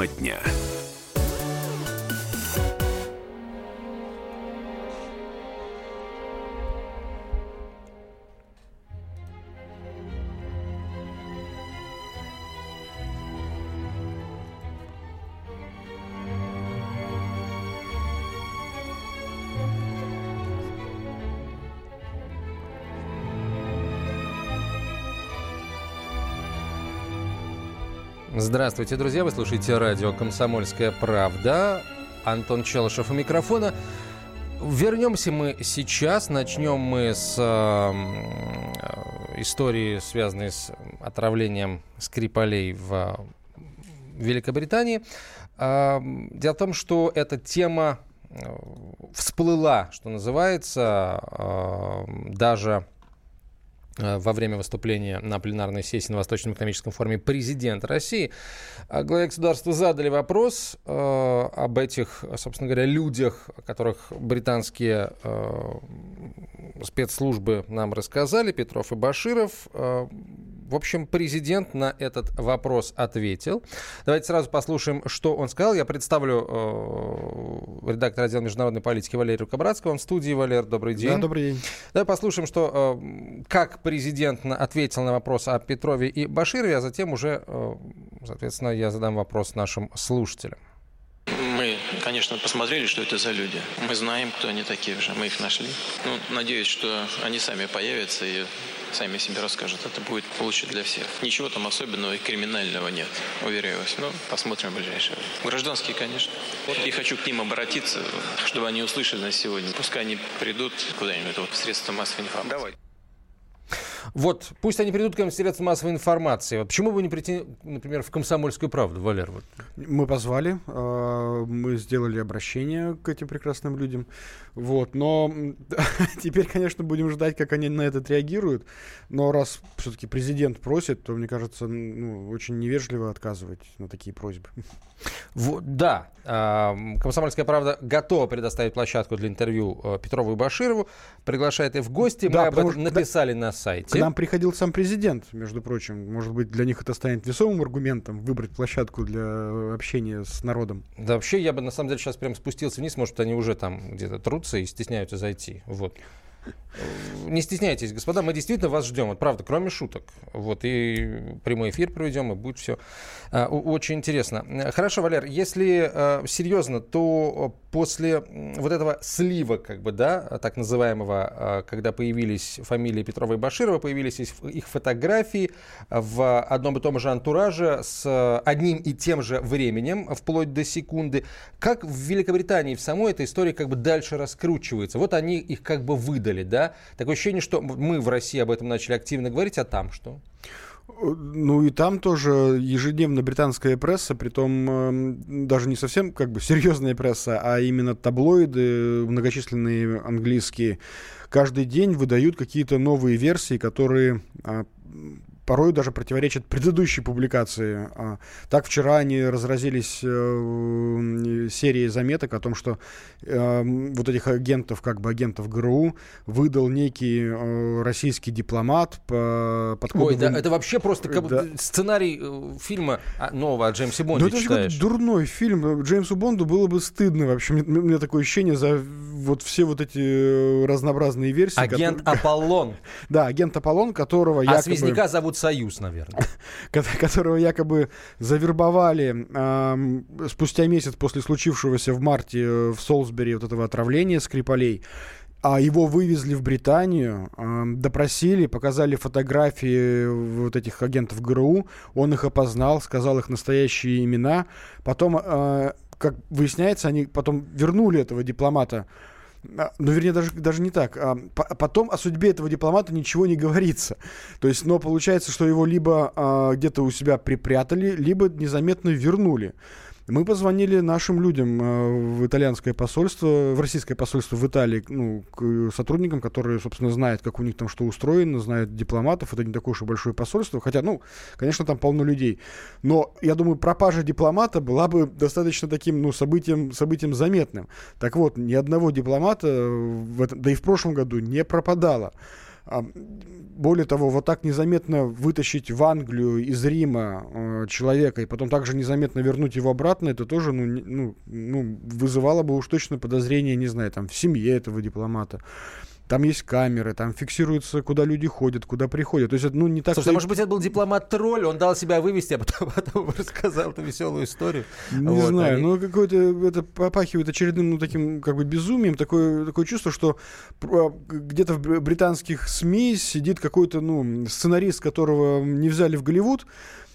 Тема дня. Здравствуйте, друзья! Вы слушаете радио «Комсомольская правда». Антон Челышев у микрофона. Вернемся мы сейчас. Начнем мы с э, истории, связанной с отравлением Скрипалей в Великобритании. Э, дело в том, что эта тема э, всплыла, что называется, э, даже Э, во время выступления на пленарной сессии на Восточном экономическом форуме президент России, а главе государства задали вопрос э, об этих, собственно говоря, людях, о которых британские э, спецслужбы нам рассказали, Петров и Баширов. Э, в общем, президент на этот вопрос ответил. Давайте сразу послушаем, что он сказал. Я представлю э, редактора отдела международной политики Валерию Кабратского. Он в студии. Валер, добрый день. Да, добрый день. Давай послушаем, что, э, как президент ответил на вопрос о Петрове и Баширове, а затем уже, э, соответственно, я задам вопрос нашим слушателям. Конечно, посмотрели, что это за люди. Мы знаем, кто они такие уже. Мы их нашли. Ну, надеюсь, что они сами появятся и сами себе расскажут. Это будет лучше для всех. Ничего там особенного и криминального нет, уверяю вас. Ну, посмотрим в ближайшее время. Гражданские, конечно. И хочу к ним обратиться, чтобы они услышали на сегодня. Пускай они придут куда-нибудь вот, в средства массовой информации. Давай. Вот, пусть они придут к нам средства массовой информации. Вот почему бы не прийти, например, в «Комсомольскую правду», Валер? Вот. Мы позвали, а, мы сделали обращение к этим прекрасным людям. Вот, но теперь, конечно, будем ждать, как они на это реагируют. Но раз все-таки президент просит, то, мне кажется, ну, очень невежливо отказывать на такие просьбы. Вот, да, «Комсомольская правда» готова предоставить площадку для интервью э, Петрову и Баширову. Приглашает их в гости. Да, Мы об этом написали да, на сайте. К нам приходил сам президент, между прочим. Может быть, для них это станет весомым аргументом выбрать площадку для общения с народом. Да, вообще, я бы на самом деле сейчас прям спустился вниз. Может, они уже там где-то трутся и стесняются зайти. Вот. Не стесняйтесь, господа, мы действительно вас ждем. Вот правда, кроме шуток. Вот и прямой эфир проведем, и будет все а, очень интересно. Хорошо, Валер, если а, серьезно, то после вот этого слива, как бы, да, так называемого, а, когда появились фамилии Петрова и Баширова, появились их фотографии в одном и том же антураже с одним и тем же временем, вплоть до секунды. Как в Великобритании в самой этой истории как бы дальше раскручивается? Вот они их как бы выдали, да? Такое ощущение, что мы в России об этом начали активно говорить, а там что? Ну и там тоже ежедневно британская пресса, притом э, даже не совсем как бы серьезная пресса, а именно таблоиды многочисленные английские, каждый день выдают какие-то новые версии, которые э, порой даже противоречат предыдущей публикации. А, так вчера они разразились э, серией заметок о том, что э, вот этих агентов, как бы агентов ГРУ, выдал некий э, российский дипломат по, под кодовым... Ой, да, это вообще просто как да. сценарий фильма нового о Джеймсе Бонде Ну это читаешь. дурной фильм. Джеймсу Бонду было бы стыдно вообще. У меня такое ощущение за вот все вот эти разнообразные версии. Агент которые... Аполлон. Да, агент Аполлон, которого а якобы... связняка зовут Союз, наверное. Которого якобы завербовали э, спустя месяц после случившегося в марте э, в Солсбери вот этого отравления Скрипалей. А его вывезли в Британию, э, допросили, показали фотографии вот этих агентов ГРУ. Он их опознал, сказал их настоящие имена. Потом, э, как выясняется, они потом вернули этого дипломата ну, вернее, даже, даже не так. А, потом о судьбе этого дипломата ничего не говорится. То есть, но получается, что его либо а, где-то у себя припрятали, либо незаметно вернули. Мы позвонили нашим людям э, в итальянское посольство, в российское посольство в Италии, ну, к сотрудникам, которые, собственно, знают, как у них там что устроено, знают дипломатов. Это не такое уж и большое посольство. Хотя, ну, конечно, там полно людей. Но, я думаю, пропажа дипломата была бы достаточно таким, ну, событием, событием заметным. Так вот, ни одного дипломата, в этом, да и в прошлом году, не пропадало. А, более того, вот так незаметно вытащить в Англию из Рима э, человека и потом также незаметно вернуть его обратно, это тоже ну, ну, ну, вызывало бы уж точно подозрение, не знаю, там, в семье этого дипломата там есть камеры, там фиксируется, куда люди ходят, куда приходят. То есть, это, ну, не так... Слушай, что... а может быть, это был дипломат-тролль, он дал себя вывести, а потом, потом рассказал эту веселую историю. Не вот, знаю, они... ну, какое-то это попахивает очередным, ну, таким, как бы, безумием. Такое, такое чувство, что а, где-то в британских СМИ сидит какой-то, ну, сценарист, которого не взяли в Голливуд,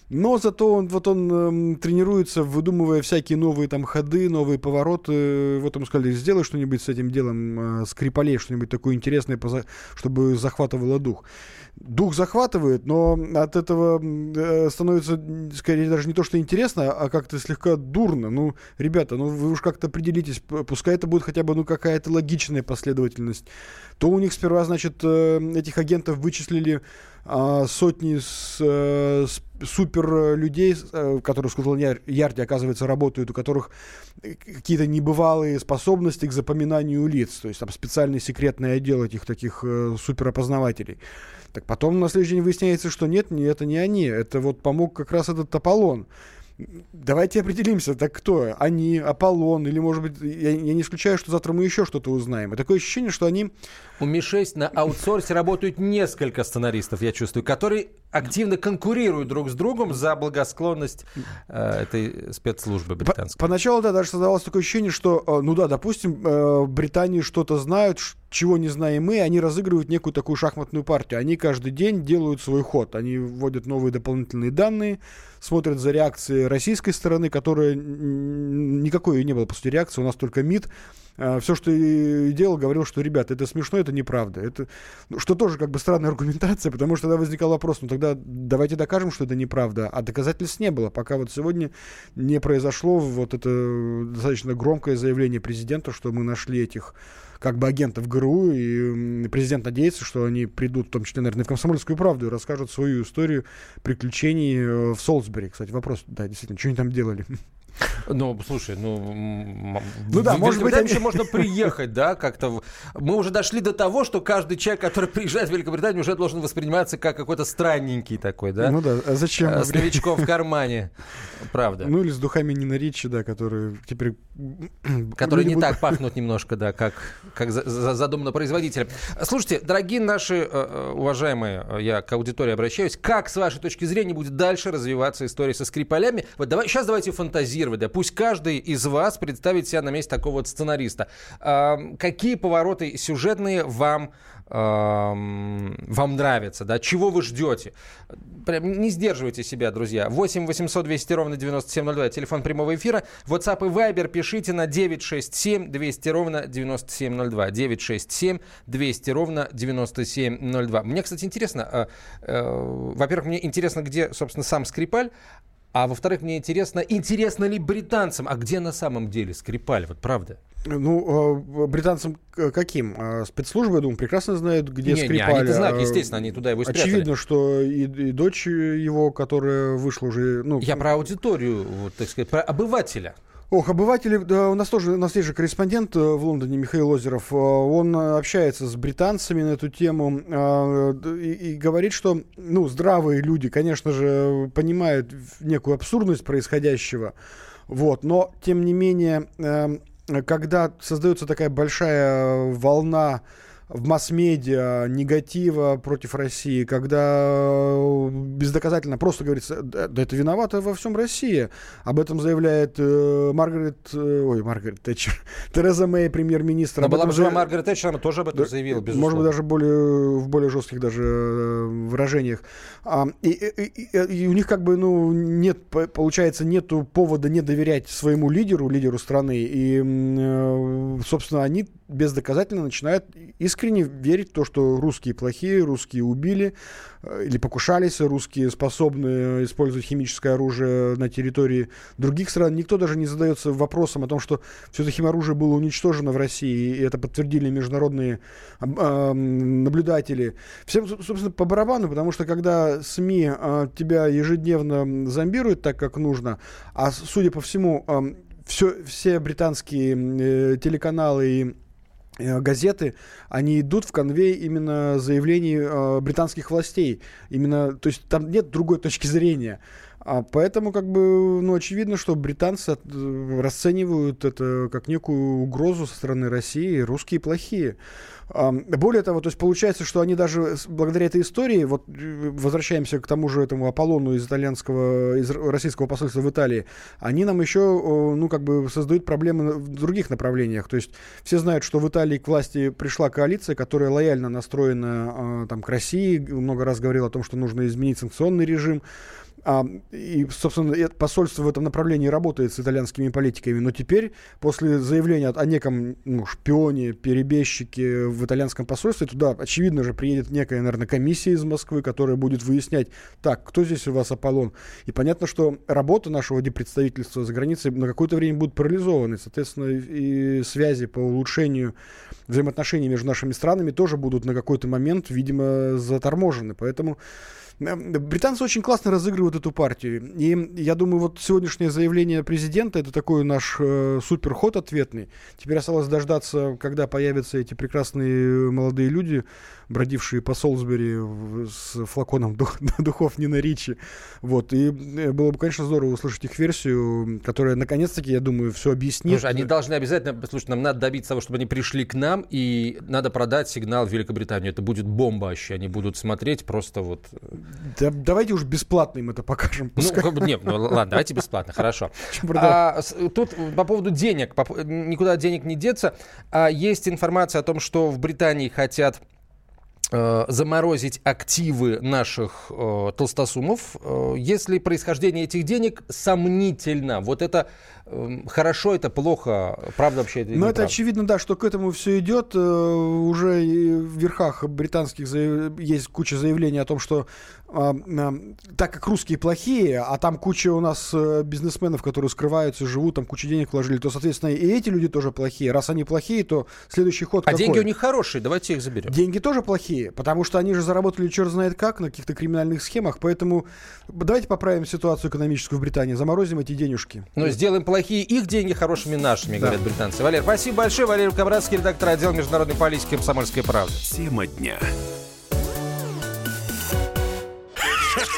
но зато он, вот он э, тренируется, выдумывая всякие новые там ходы, новые повороты. Вот ему сказали, сделай что-нибудь с этим делом, э, Скрипалей, что-нибудь такое интересное, чтобы захватывало дух. Дух захватывает, но от этого э, становится, скорее, даже не то, что интересно, а как-то слегка дурно. Ну, ребята, ну вы уж как-то определитесь, пускай это будет хотя бы ну какая-то логичная последовательность. То у них сперва, значит, э, этих агентов вычислили сотни с, э, с супер людей, э, которые в Скотланд-Ярде, оказывается, работают, у которых какие-то небывалые способности к запоминанию лиц, то есть там специальный секретный отдел этих таких э, суперопознавателей. Так потом на следующий день выясняется, что нет, не, это не они, это вот помог как раз этот Аполлон. Давайте определимся, так кто? Они, Аполлон, или, может быть, я, я не исключаю, что завтра мы еще что-то узнаем. И такое ощущение, что они... У Ми-6 на аутсорсе работают несколько сценаристов, я чувствую, которые активно конкурируют друг с другом за благосклонность э, этой спецслужбы британской. По поначалу, да, даже создавалось такое ощущение, что, э, ну да, допустим, э, Британии что-то знают, чего не знаем мы, они разыгрывают некую такую шахматную партию. Они каждый день делают свой ход. Они вводят новые дополнительные данные, смотрят за реакцией российской стороны, которая никакой не было, по сути, реакции, у нас только МИД. А, Все, что и делал, говорил, что, ребята, это смешно, это неправда. Это, ну, что тоже как бы странная аргументация, потому что тогда возникал вопрос, ну тогда давайте докажем, что это неправда. А доказательств не было, пока вот сегодня не произошло вот это достаточно громкое заявление президента, что мы нашли этих как бы агентов ГРУ, и президент надеется, что они придут, в том числе, наверное, в «Комсомольскую правду» и расскажут свою историю приключений э, в Солсбери. Кстати, вопрос, да, действительно, что они там делали? Ну, слушай, ну... Ну да, может быть... еще можно приехать, да, как-то... Мы уже дошли до того, что каждый человек, который приезжает в Великобританию, уже должен восприниматься как какой-то странненький такой, да? Ну да, а зачем? С новичком в кармане, правда. Ну или с духами Нина Ричи, да, которые теперь... Которые не так пахнут немножко, да, как, как задумано производителем. Слушайте, дорогие наши э, э, уважаемые, э, я к аудитории обращаюсь, как, с вашей точки зрения, будет дальше развиваться история со Скрипалями? Вот давай, сейчас давайте фантазировать фантазировать. Да, пусть каждый из вас представит себя на месте такого вот сценариста. Какие повороты сюжетные вам вам нравится, да, чего вы ждете. Прям не сдерживайте себя, друзья. 8 800 200 ровно 9702, телефон прямого эфира. WhatsApp и Viber пишите на 967 200 ровно 9702. 967 200 ровно 9702. Мне, кстати, интересно, а, э, во-первых, мне интересно, где, собственно, сам Скрипаль, а во-вторых, мне интересно, интересно ли британцам, а где на самом деле Скрипаль, вот правда? Ну, а, британцам каким? А, спецслужбы, я думаю, прекрасно знают, где не, Скрипаль. Не, они знают, естественно, они туда его спрятали. Очевидно, что и, и дочь его, которая вышла уже... Ну, я про аудиторию, вот, так сказать, про обывателя. Ох, обыватели, да, у нас тоже, у нас есть же корреспондент э, в Лондоне, Михаил Озеров, э, он общается с британцами на эту тему э, и, и говорит, что, ну, здравые люди, конечно же, понимают некую абсурдность происходящего, вот, но, тем не менее, когда создается такая большая волна в масс-медиа негатива против России, когда э, бездоказательно просто говорится, да, да это виновата во всем Россия. Об этом заявляет э, Маргарет, э, ой, Маргарет Тэтчер, Тереза Мэй, премьер-министр. Но была бы жива Маргарет Тэтчер, она тоже об этом да, заявила, безусловно. Может быть, даже более, в более жестких даже э, выражениях. А, и, и, и, и у них как бы, ну, нет, получается, нету повода не доверять своему лидеру, лидеру страны. И, э, собственно, они бездоказательно начинают искренне верить в то, что русские плохие, русские убили э, или покушались, русские способны использовать химическое оружие на территории других стран. Никто даже не задается вопросом о том, что все это химоружие было уничтожено в России, и это подтвердили международные э, наблюдатели. Всем, собственно, по барабану, потому что когда СМИ э, тебя ежедневно зомбируют так, как нужно, а судя по всему, э, все, все британские э, телеканалы и газеты, они идут в конвей именно заявлений э, британских властей. Именно, то есть там нет другой точки зрения. А поэтому, как бы, ну, очевидно, что британцы э, расценивают это как некую угрозу со стороны России, русские плохие. Более того, то есть получается, что они даже благодаря этой истории, вот э, возвращаемся к тому же этому Аполлону из итальянского, из российского посольства в Италии, они нам еще, ну, как бы создают проблемы в других направлениях. То есть все знают, что в Италии к власти пришла коалиция, которая лояльно настроена а, там, к России, много раз говорила о том, что нужно изменить санкционный режим. И, собственно, посольство в этом направлении работает с итальянскими политиками. Но теперь, после заявления о неком ну, шпионе, перебежчике в итальянском посольстве, туда, очевидно же, приедет некая, наверное, комиссия из Москвы, которая будет выяснять, так, кто здесь у вас Аполлон. И понятно, что работа нашего депредставительства за границей на какое-то время будет парализована. Соответственно, и связи по улучшению взаимоотношений между нашими странами тоже будут на какой-то момент, видимо, заторможены. Поэтому Британцы очень классно разыгрывают эту партию. И я думаю, вот сегодняшнее заявление президента это такой наш э, суперход ответный. Теперь осталось дождаться, когда появятся эти прекрасные молодые люди, бродившие по Солсбери с флаконом дух, духов Нина Ричи. Вот. И э, было бы, конечно, здорово услышать их версию, которая, наконец-таки, я думаю, все объяснит. Слушай, они должны обязательно... Слушай, нам надо добиться того, чтобы они пришли к нам, и надо продать сигнал в Великобританию. Это будет бомба вообще. Они будут смотреть просто вот... Да, давайте уж бесплатно им это покажем. Ну, нет, ну ладно, давайте бесплатно, хорошо. А, тут по поводу денег. По, никуда денег не деться. А, есть информация о том, что в Британии хотят заморозить активы наших э, толстосумов, э, если происхождение этих денег сомнительно. Вот это э, хорошо, это плохо, правда вообще это Но это очевидно, да, что к этому все идет. Э, уже в верхах британских заяв... есть куча заявлений о том, что э, э, так как русские плохие, а там куча у нас э, бизнесменов, которые скрываются, живут, там куча денег вложили, то, соответственно, и эти люди тоже плохие. Раз они плохие, то следующий ход А какой? деньги у них хорошие, давайте их заберем. Деньги тоже плохие потому что они же заработали черт знает как на каких-то криминальных схемах, поэтому давайте поправим ситуацию экономическую в Британии, заморозим эти денежки. Ну, сделаем плохие их деньги хорошими нашими, да. говорят британцы. Валер, спасибо большое. Валерий Кабратский, редактор отдела международной политики «Комсомольская правда». Тема дня.